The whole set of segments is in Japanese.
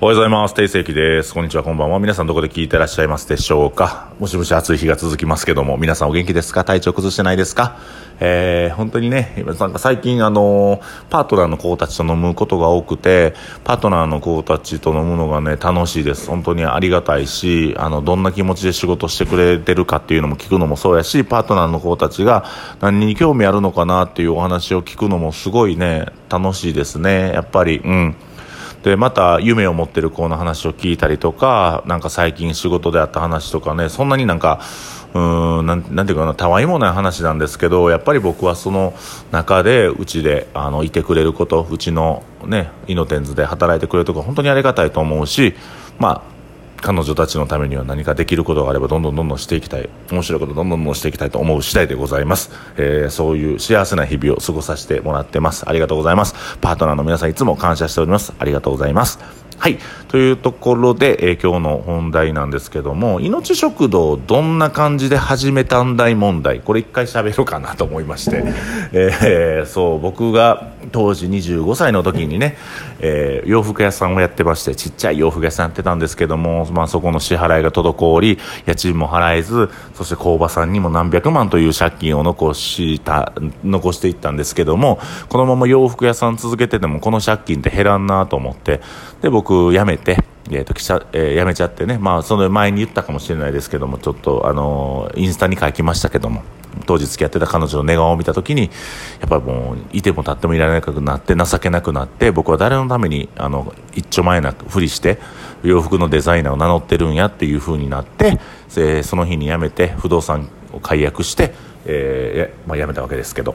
おはようございます。定世紀です。こんにちは、こんばんは。皆さんどこで聞いてらっしゃいますでしょうかもしもし暑い日が続きますけども、皆さんお元気ですか？体調崩してないですか？えー、本当にね、なんか最近あの、パートナーの子たちと飲むことが多くて、パートナーの子たちと飲むのがね、楽しいです。本当にありがたいし、あの、どんな気持ちで仕事してくれてるかっていうのも聞くのもそうやし、パートナーの子たちが何に興味あるのかなっていうお話を聞くのもすごいね、楽しいですね。やっぱり、うん。でまた夢を持ってる子の話を聞いたりとかなんか最近仕事であった話とかねそんなになんかうーんなんなんていうかなたわいもない話なんですけどやっぱり僕はその中でうちであのいてくれることうちのねイノテンズで働いてくれるとか本当にありがたいと思うしまあ彼女たちのためには何かできることがあればどんどんどんどんしていきたい。面白いことどんどんどんしていきたいと思う次第でございます、えーそういう幸せな日々を過ごさせてもらってます。ありがとうございます。パートナーの皆さんいつも感謝しております。ありがとうございます。はい。というところで、えー今日の本題なんですけども命食堂どんな感じで始めたんだい問題。これ一回喋ろうかなと思いまして、えーそう僕が当時25歳の時にね、えー洋服屋さんをやってましてちっちゃい洋服屋さんやってたんですけども、まあ、そこの支払いが滞り家賃も払えずそして工場さんにも何百万という借金を残した残していったんですけどもこのまま洋服屋さん続けててもこの借金って減らんなと思ってで僕辞めて。えーと記者えー辞めちゃってね、まあ、その前に言ったかもしれないですけども、ちょっと、あのーインスタに書きましたけども、当時付き合ってた彼女の寝顔を見た時に、やっぱりもう、いても立ってもいられなくなって、情けなくなって、僕は誰のために、あの、一丁前なふりして、洋服のデザイナーを名乗ってるんやっていう風になって、その日に辞めて、不動産を解約して、えーまあ、辞めたわけですけど。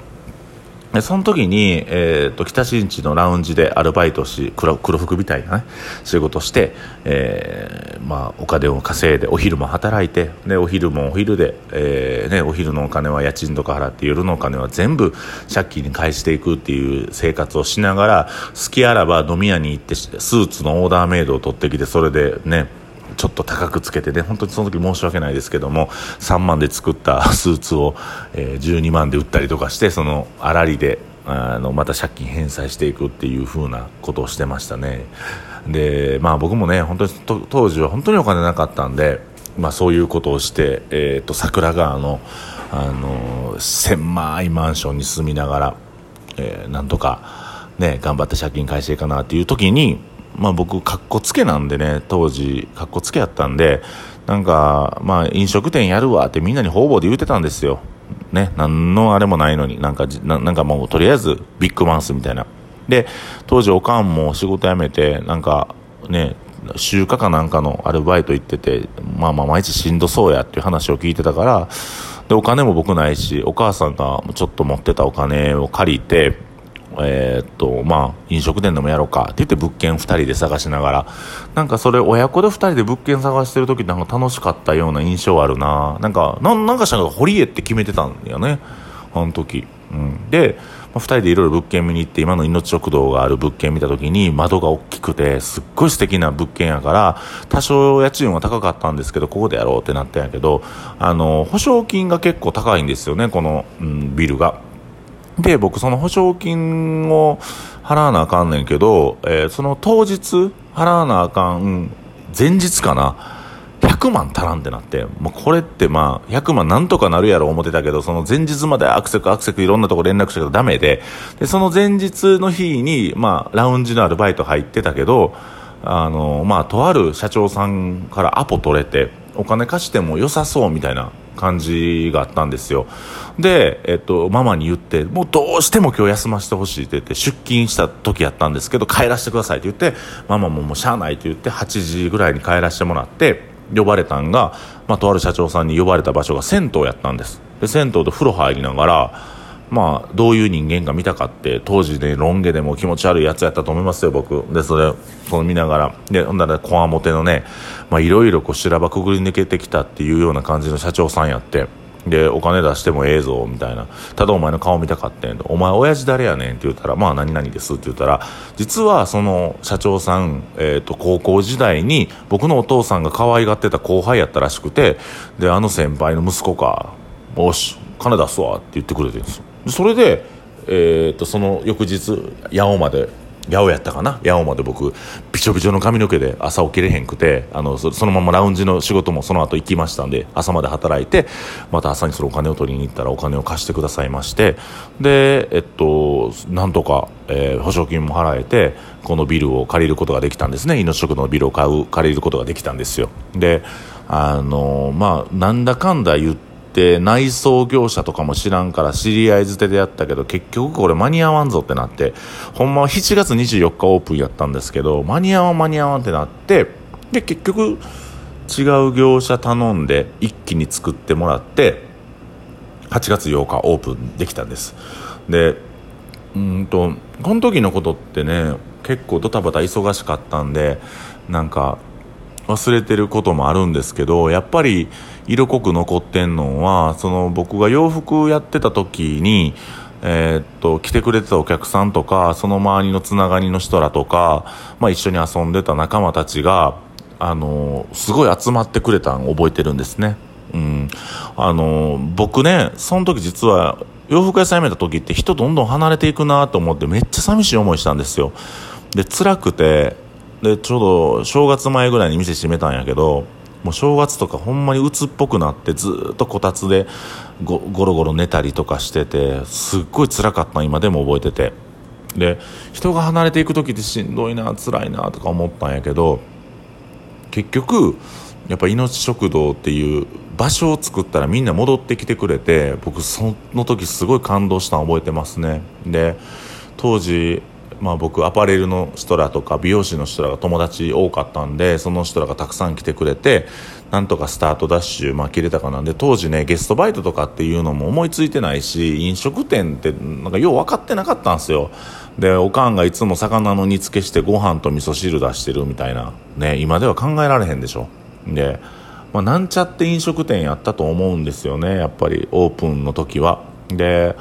でその時に、えー、と北新地のラウンジでアルバイトし黒黒服みたいなね仕事して、えーまあ、お金を稼いでお昼も働いてでお昼もお昼で、えーね、お昼のお金は家賃とか払って夜のお金は全部借金に返していくっていう生活をしながら好きあらば飲み屋に行ってスーツのオーダーメイドを取ってきてそれでねちょっと高くつけてね、本当にその時申し訳ないですけども、3万で作った スーツを、えー12万で売ったりとかして、その、あらりで、あの、また借金返済していくっていう風なことをしてましたね。で、まあ僕もね、本当に当時は本当にお金なかったんで、まあそういうことをして、えっ、と、桜川の、あの、狭いマンションに住みながら、えーなんとか、ね、頑張って借金返していいかなっていう時に、まあ僕、かっこつけなんでね、当時、かっこつけやったんで、なんか、まあ飲食店やるわってみんなに方々で言うてたんですよ。ね、なんのあれもないのに、なんか、なんかもうとりあえずビッグマウスみたいな。で、当時おかんも仕事辞めて、なんかね、集荷かなんかのアルバイト行ってて、まあまあ毎日しんどそうやっていう話を聞いてたから、で、お金も僕ないし、お母さんがちょっと持ってたお金を借りて、えーっと、まあ、飲食店でもやろうかって言って物件2人で探しながら、なんかそれ親子で2人で物件探してる時なんか楽しかったような印象あるななんか、なんなんかしたの堀江って決めてたんだよね、あの時。うん、で、まあ、2人でいろいろ物件見に行って、今の命食堂がある物件見た時に窓が大きくて、すっごい素敵な物件やから、多少家賃は高かったんですけど、ここでやろうってなったんやけど、あの、保証金が結構高いんですよね、この、うん、ビルが。で、僕その保証金を払わなあかんねんけど、えーその当日払わなあかん前日かな、100万足らんってなって、もうこれってまあ、100万なんとかなるやろ思ってたけど、その前日までアクセクアクセクいろんなとこ連絡したけどダメで、で、その前日の日に、まあ、ラウンジのアルバイト入ってたけど、あの、まあ、とある社長さんからアポ取れて、お金貸しても良さそうみたいな感じがあったんですよ。で、えっと、ママに言って、もうどうしても今日休ませてほしいって言って、出勤した時やったんですけど、帰らせてくださいって言って、ママももうしゃあないって言って、8時ぐらいに帰らせてもらって、呼ばれたんが、まあ、とある社長さんに呼ばれた場所が銭湯やったんです。で、銭湯で風呂入りながら、まあ、どういう人間が見たかって、当時ね、ロン毛でも気持ち悪いやつやったと思いますよ、僕。で、それ、その見ながら。で、ほんなら、こわもてのね、まあ、いろいろこう、修羅場くぐり抜けてきたっていうような感じの社長さんやって。で、お金出してもええぞ、みたいな。ただお前の顔見たかってんと。お前親父誰やねんって言ったら、まあ何々ですって言ったら、実はその社長さん、えっ、と、高校時代に僕のお父さんが可愛がってた後輩やったらしくて、で、あの先輩の息子か、おし、金出すわって言ってくれてるんですよ。それで、えっ、と、その翌日、八尾まで、八尾やったかな？八尾まで僕びちょびちょの髪の毛で朝起きれへんくてあのそのままラウンジの仕事もその後行きましたんで朝まで働いてまた朝にそのお金を取りに行ったらお金を貸してくださいましてでえっとなんとか、えー、保証金も払えてこのビルを借りることができたんですね。命食堂のビルを買う借りることができたんですよ。であのまあなんだかんだ言ってって内装業者とかも知らんから知り合い捨てでやったけど結局これ間に合わんぞってなってほんまは7月24日オープンやったんですけど間に合わん間に合わんってなってで結局違う業者頼んで一気に作ってもらって8月8日オープンできたんです。でうんとこの時のことってね結構ドタバタ忙しかったんでなんか忘れてることもあるんですけどやっぱり色濃く残ってんのはその僕が洋服やってた時にえー、っと来てくれてたお客さんとかその周りのつながりの人らとか、まあ、一緒に遊んでた仲間たちがあのすごい集まってくれたん覚えてるんですね。うん、あの僕ねその時実は洋服屋さん辞めた時って人どんどん離れていくなと思ってめっちゃ寂しい思いしたんですよで辛くてでちょうど正月前ぐらいに店閉めたんやけどもう正月とかほんまに鬱っぽくなってずっとこたつでゴゴロゴロ寝たりとかしててすっごい辛かった今でも覚えてて。で人が離れていく時ってしんどいな辛いなとか思ったんやけど結局やっぱ命食堂っていう場所を作ったらみんな戻ってきてくれて僕その時すごい感動したの覚えてますね。で当時まあ、僕アパレルの人らとか美容師の人らが友達多かったんでその人らがたくさん来てくれてなんとかスタートダッシュ、まあ、切れたかなんで当時ねゲストバイトとかっていうのも思いついてないし飲食店ってなんかよう分かってなかったんですよ。でおかんがいつも魚の煮付けしてご飯と味噌汁出してるみたいなね今では考えられへんでしょ。で、まあ、なんちゃって飲食店やったと思うんですよねやっぱりオープンの時は。で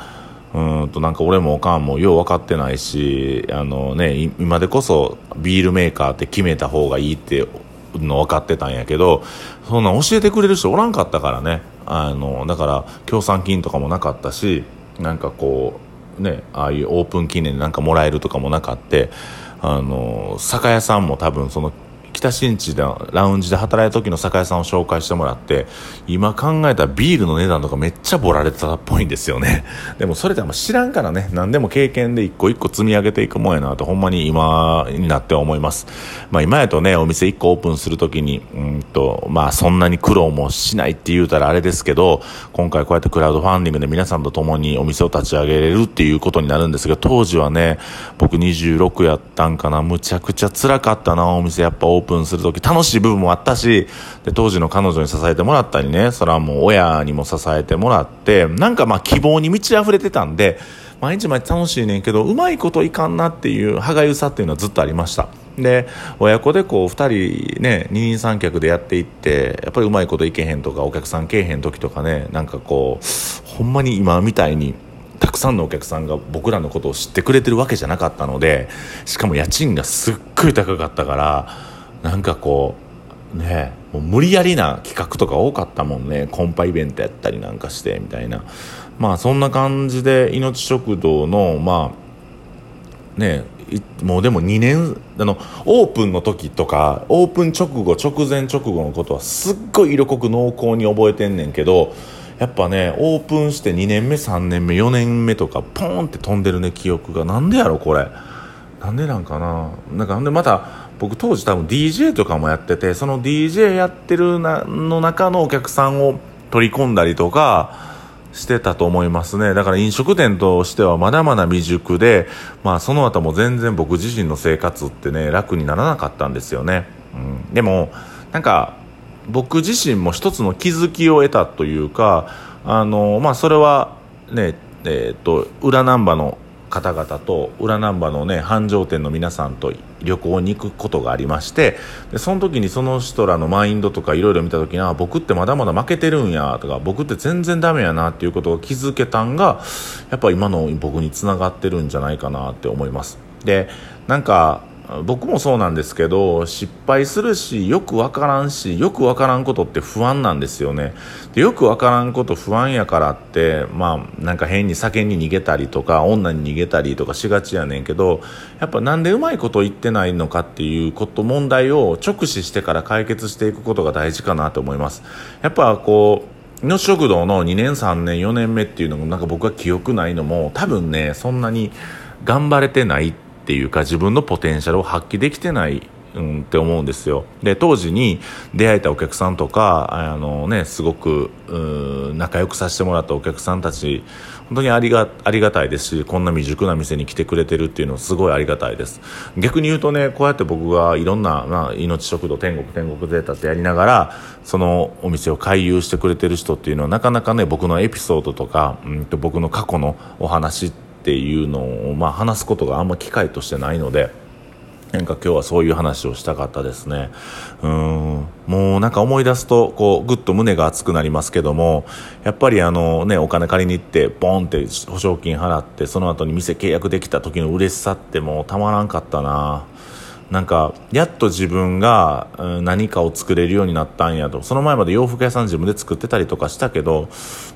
うんとなんか俺もおかんもよう分かってないしあの、ね、今でこそビールメーカーって決めた方がいいっての分かってたんやけどそんな教えてくれる人おらんかったからね。あのだから協賛金とかもなかったしなんかこうねああいうオープン記念でなんかもらえるとかもなかってあの酒屋さんも多分その北新地でラウンジで働いた時の酒屋さんを紹介してもらって今考えたらビールの値段とかめっちゃボられてたっぽいんですよね。でもそれって知らんからね。何でも経験で一個一個積み上げていくもんやなとほんまに今になって思います。まあ今やとねお店一個オープンする時にうんとまあそんなに苦労もしないって言うたらあれですけど今回こうやってクラウドファンディングで皆さんと共にお店を立ち上げれるっていうことになるんですが当時はね僕26やったんかな。むちゃくちゃ辛かったなお店。やっぱオープンする時楽しい部分もあったしで当時の彼女に支えてもらったりねそれはもう親にも支えてもらってなんかまあ希望に満ち溢れてたんで毎日毎日楽しいねんけどうまいこといかんなっていう歯がゆさっていうのはずっとありました。で親子でこう2人ね二人三脚でやっていってやっぱりうまいこといけへんとかお客さんけえへん時とかねなんかこうほんまに今みたいにたくさんのお客さんが僕らのことを知ってくれてるわけじゃなかったのでしかも家賃がすっごい高かったからなんかこうねもう無理やりな企画とか多かったもんね。コンパイベントやったりなんかしてみたいな。まあそんな感じで命食堂のまあねもうでも2年あのオープンの時とかオープン直後直前直後のことはすっごい色濃く濃厚に覚えてんねんけどやっぱねオープンして2年目3年目4年目とかポーンって飛んでるね記憶が。なんでやろこれ。なんでなんかな？なんかなんでまた僕当時多分 DJ とかもやっててその DJ やってるなの中のお客さんを取り込んだりとかしてたと思いますね。だから飲食店としてはまだまだ未熟で、まあ、その後も全然僕自身の生活ってね楽にならなかったんですよね、うん、でもなんか僕自身も一つの気づきを得たというかあの、まあ、それはねえーと、と裏難波の方々と裏難波のね繁盛店の皆さんと旅行に行くことがありましてでその時にその人らのマインドとかいろいろ見た時にあ僕ってまだまだ負けてるんやとか僕って全然ダメやなっていうことを気づけたんがやっぱ今の僕につながってるんじゃないかなって思います。でなんか僕もそうなんですけど失敗するしよくわからんしよくわからんことって不安なんですよね。でよくわからんこと不安やからってまあなんか変に酒に逃げたりとか女に逃げたりとかしがちやねんけどやっぱなんでうまいこと言ってないのかっていうこと問題を直視してから解決していくことが大事かなと思います。やっぱこう命食堂の2年3年4年目っていうのもなんか僕は記憶ないのも多分ねそんなに頑張れてないってっていうか自分のポテンシャルを発揮できてないうん、って思うんですよ。で当時に出会えたお客さんとかあの、ね、すごく仲良くさせてもらったお客さんたち本当にありがありがたいですしこんな未熟な店に来てくれてるっていうのはすごいありがたいです。逆に言うとねこうやって僕がいろんな、まあ、命食堂天国天国ゼータってやりながらそのお店を回遊してくれてる人っていうのはなかなかね僕のエピソードとか、うん、と僕の過去のお話ってっていうのを、まあ、話すことがあんま機会としてないので。なんか今日はそういう話をしたかったですね。うん。もうなんか思い出すと、こう、ぐっと胸が熱くなりますけども、やっぱりあのね、お金借りに行って、ボンって保証金払って、その後に店契約できた時の嬉しさってもうたまらんかったな。なんか、やっと自分が何かを作れるようになったんやと。その前まで洋服屋さん自分で作ってたりとかしたけど、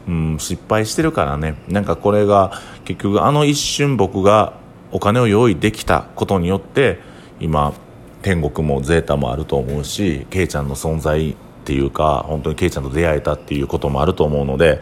うん、失敗してるからね。なんかこれが、結局あの一瞬僕がお金を用意できたことによって、今、天国もゼータもあると思うし、ケイちゃんの存在っていうか、本当にケイちゃんと出会えたっていうこともあると思うので、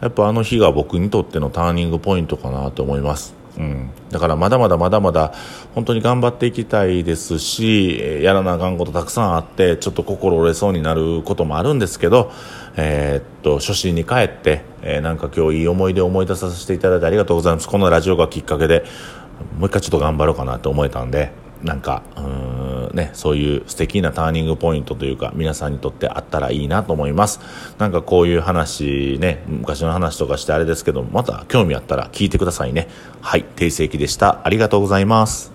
やっぱあの日が僕にとってのターニングポイントかなと思います。うん、だからまだまだまだまだ本当に頑張っていきたいですしやらなあかんことたくさんあってちょっと心折れそうになることもあるんですけど、えー、っと初心に帰って、えー、なんか今日いい思い出を思い出させていただいてありがとうございます。このラジオがきっかけでもう一回ちょっと頑張ろうかなと思えたんでなんかうんね、そういう素敵なターニングポイントというか、皆さんにとってあったらいいなと思います。なんかこういう話ね、昔の話とかしてあれですけど、また興味あったら聞いてくださいね。はい、定世紀でした。ありがとうございます。